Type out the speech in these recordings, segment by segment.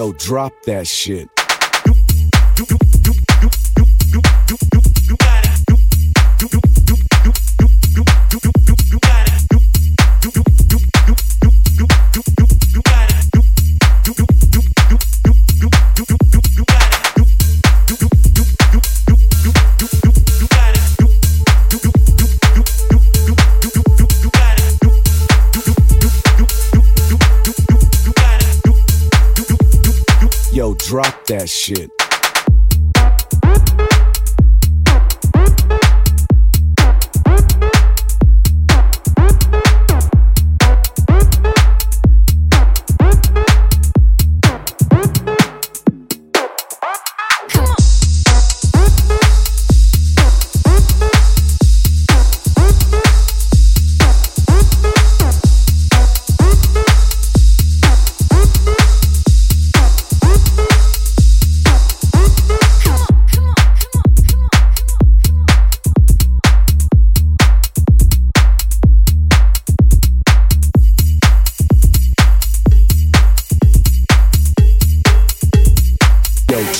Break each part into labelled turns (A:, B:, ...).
A: Yo, drop that shit. that shit.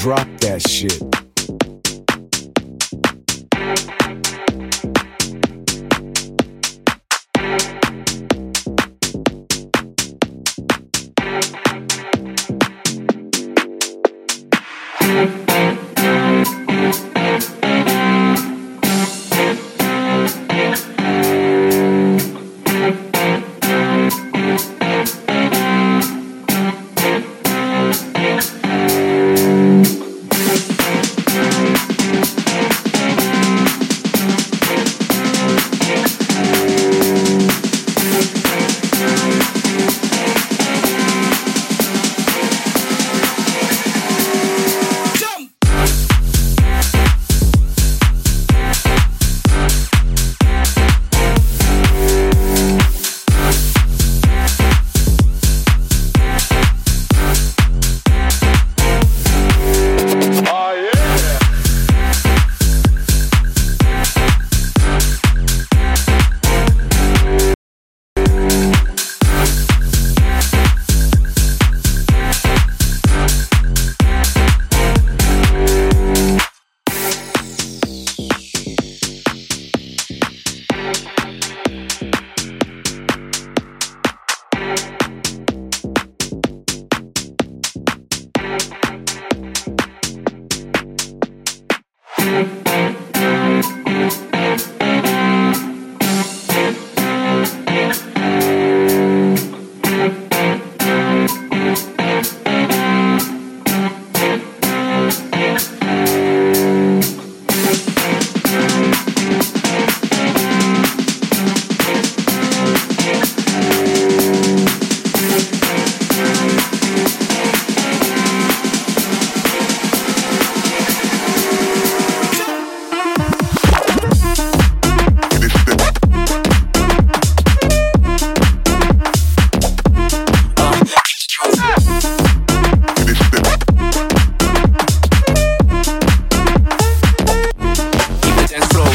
A: drop that shit.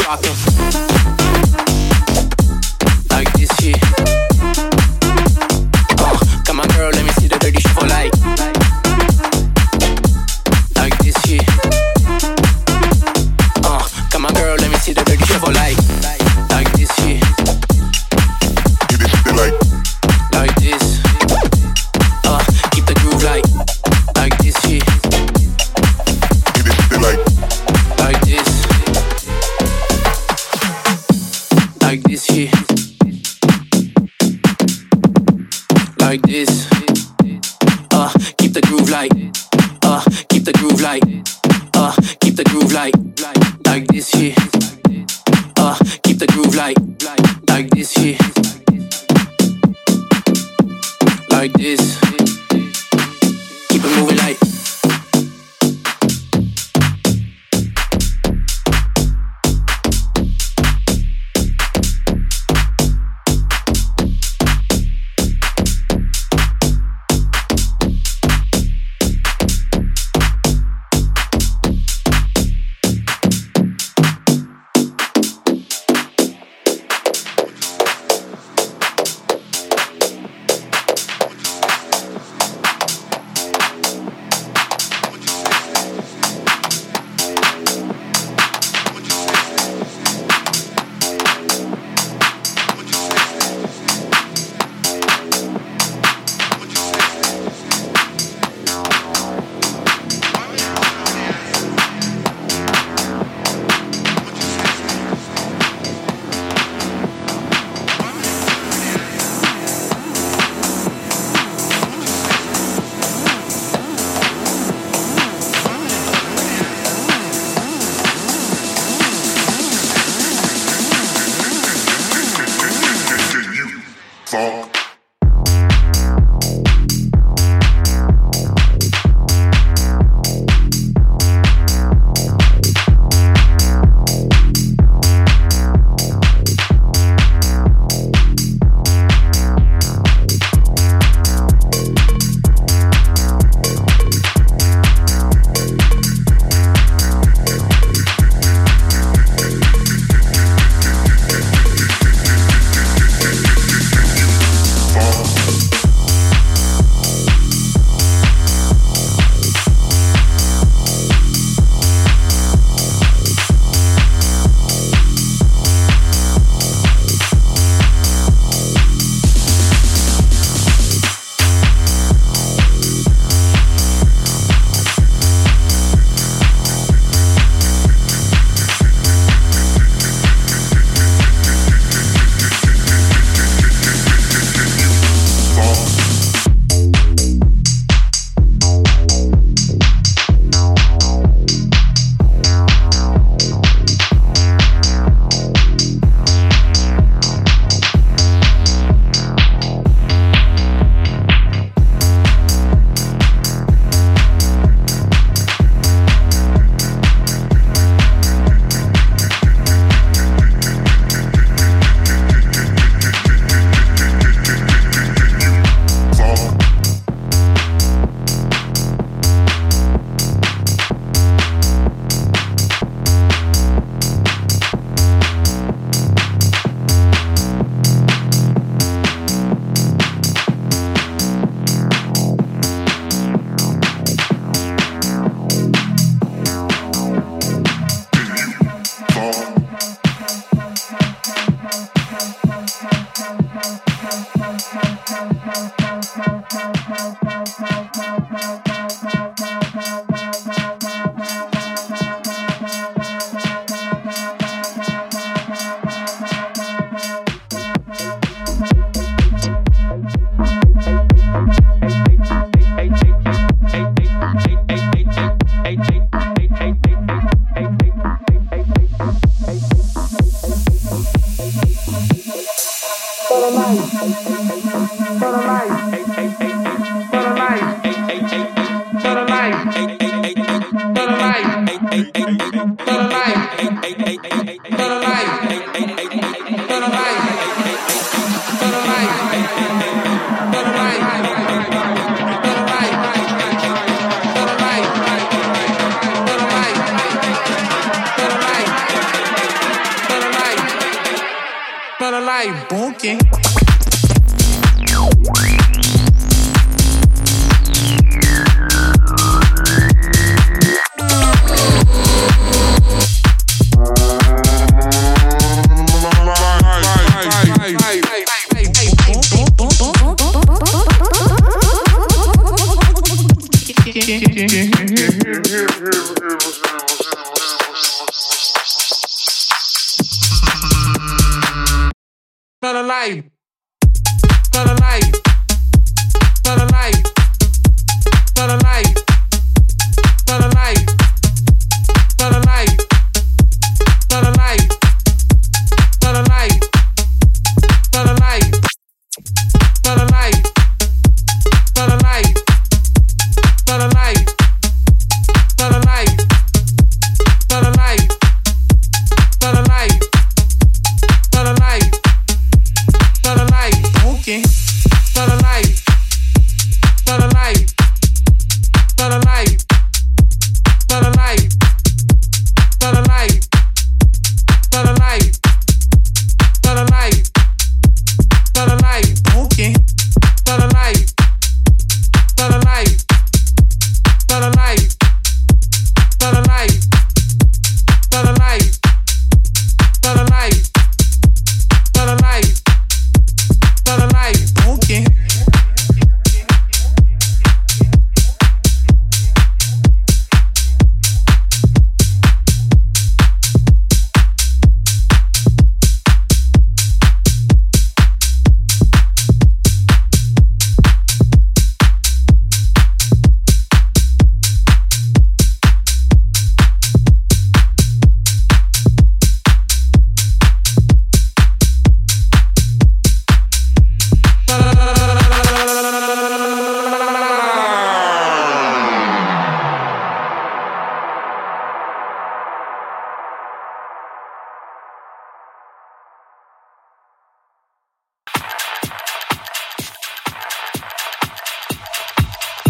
B: Gotham.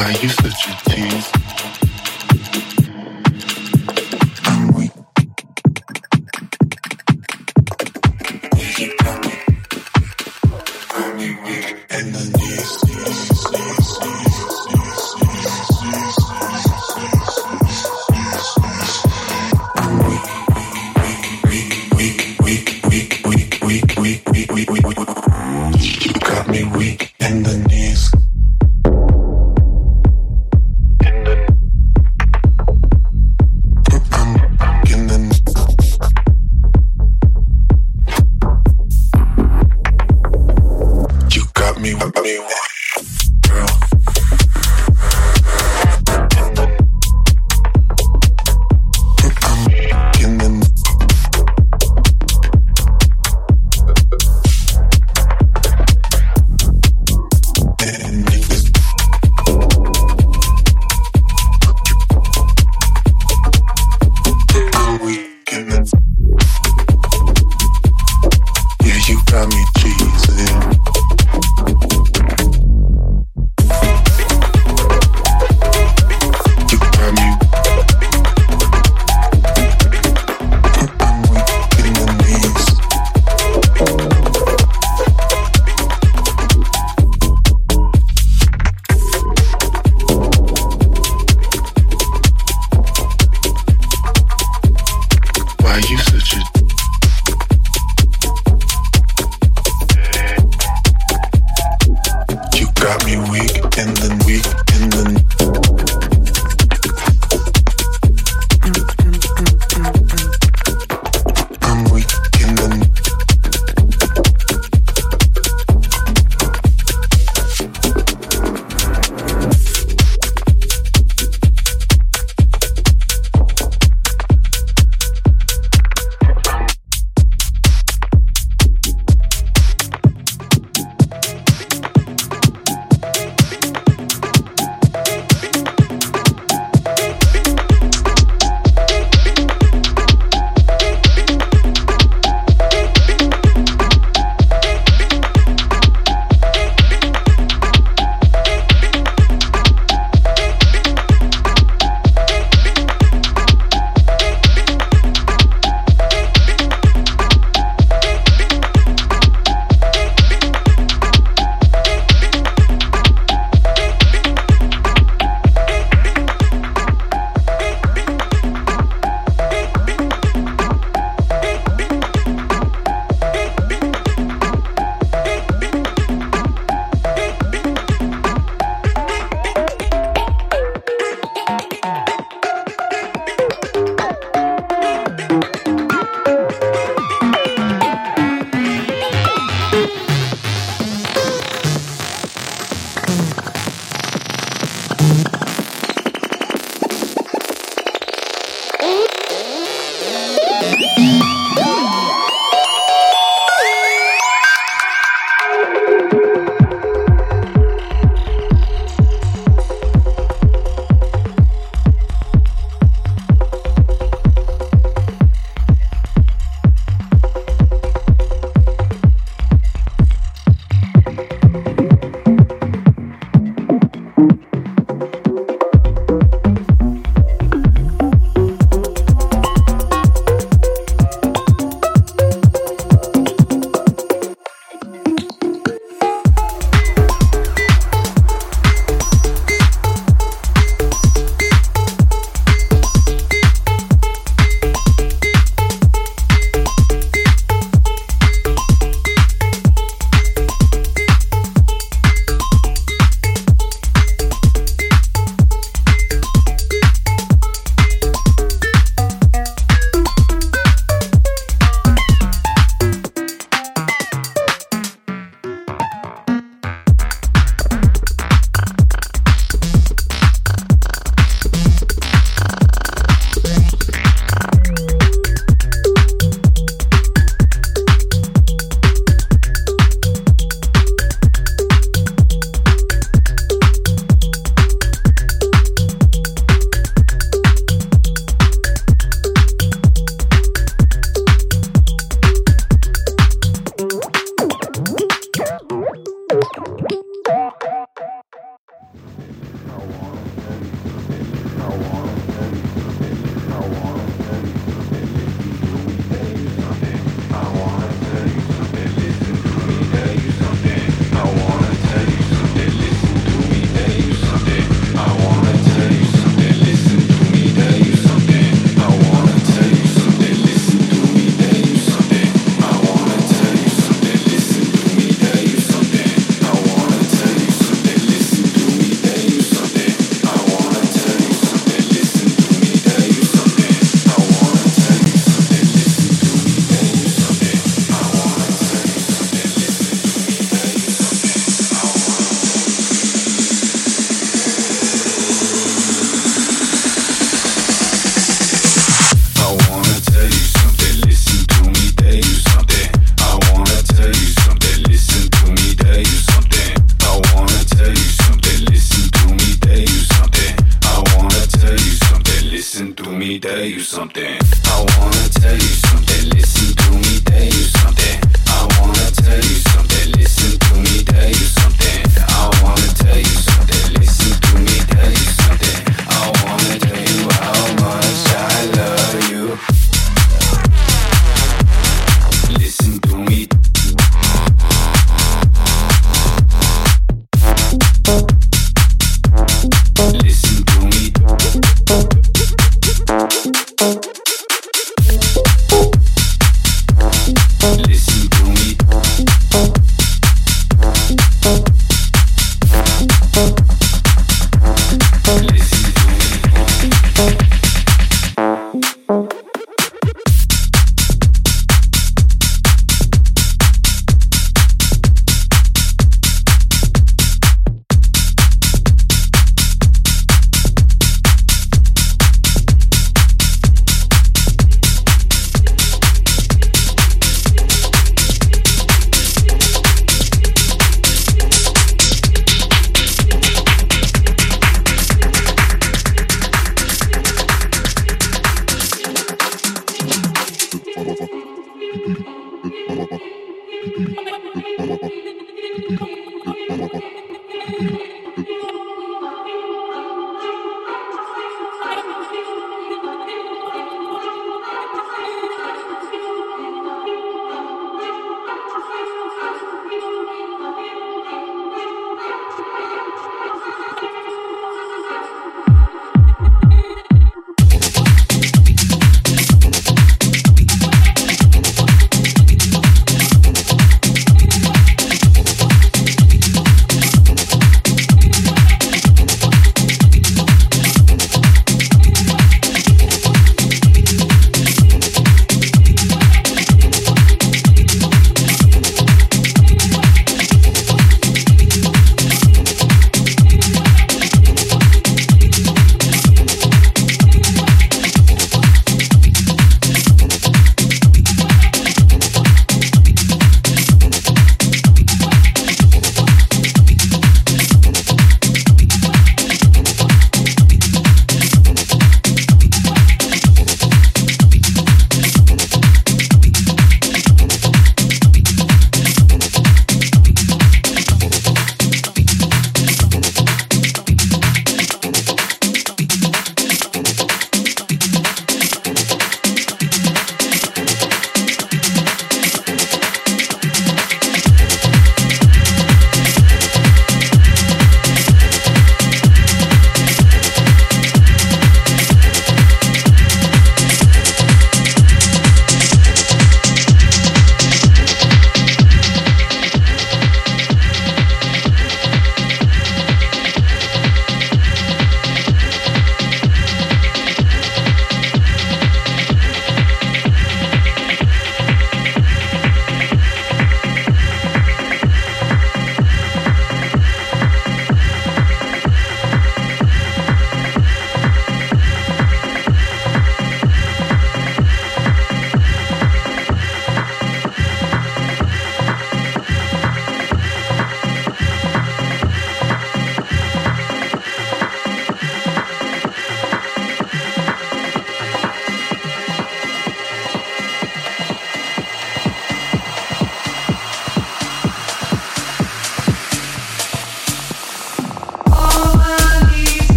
C: why you such a tease?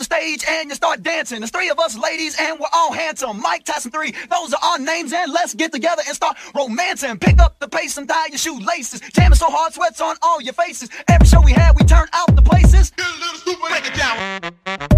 D: Stage and you start dancing. There's three of us ladies and we're all handsome. Mike Tyson 3, those are our names and let's get together and start romancing. Pick up the pace and tie your shoelaces. Jamming so hard, sweats on all your faces. Every show we had, we turn out the places. Get a little stupid, break it down.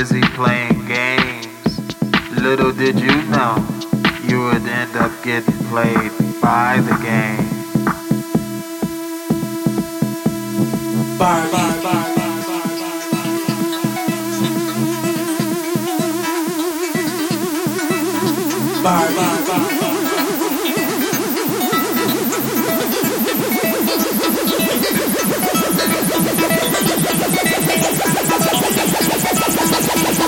E: busy playing games. Little did you know you would end up getting played by the game.
F: Bye, bye, bye. Bye, bye, bye.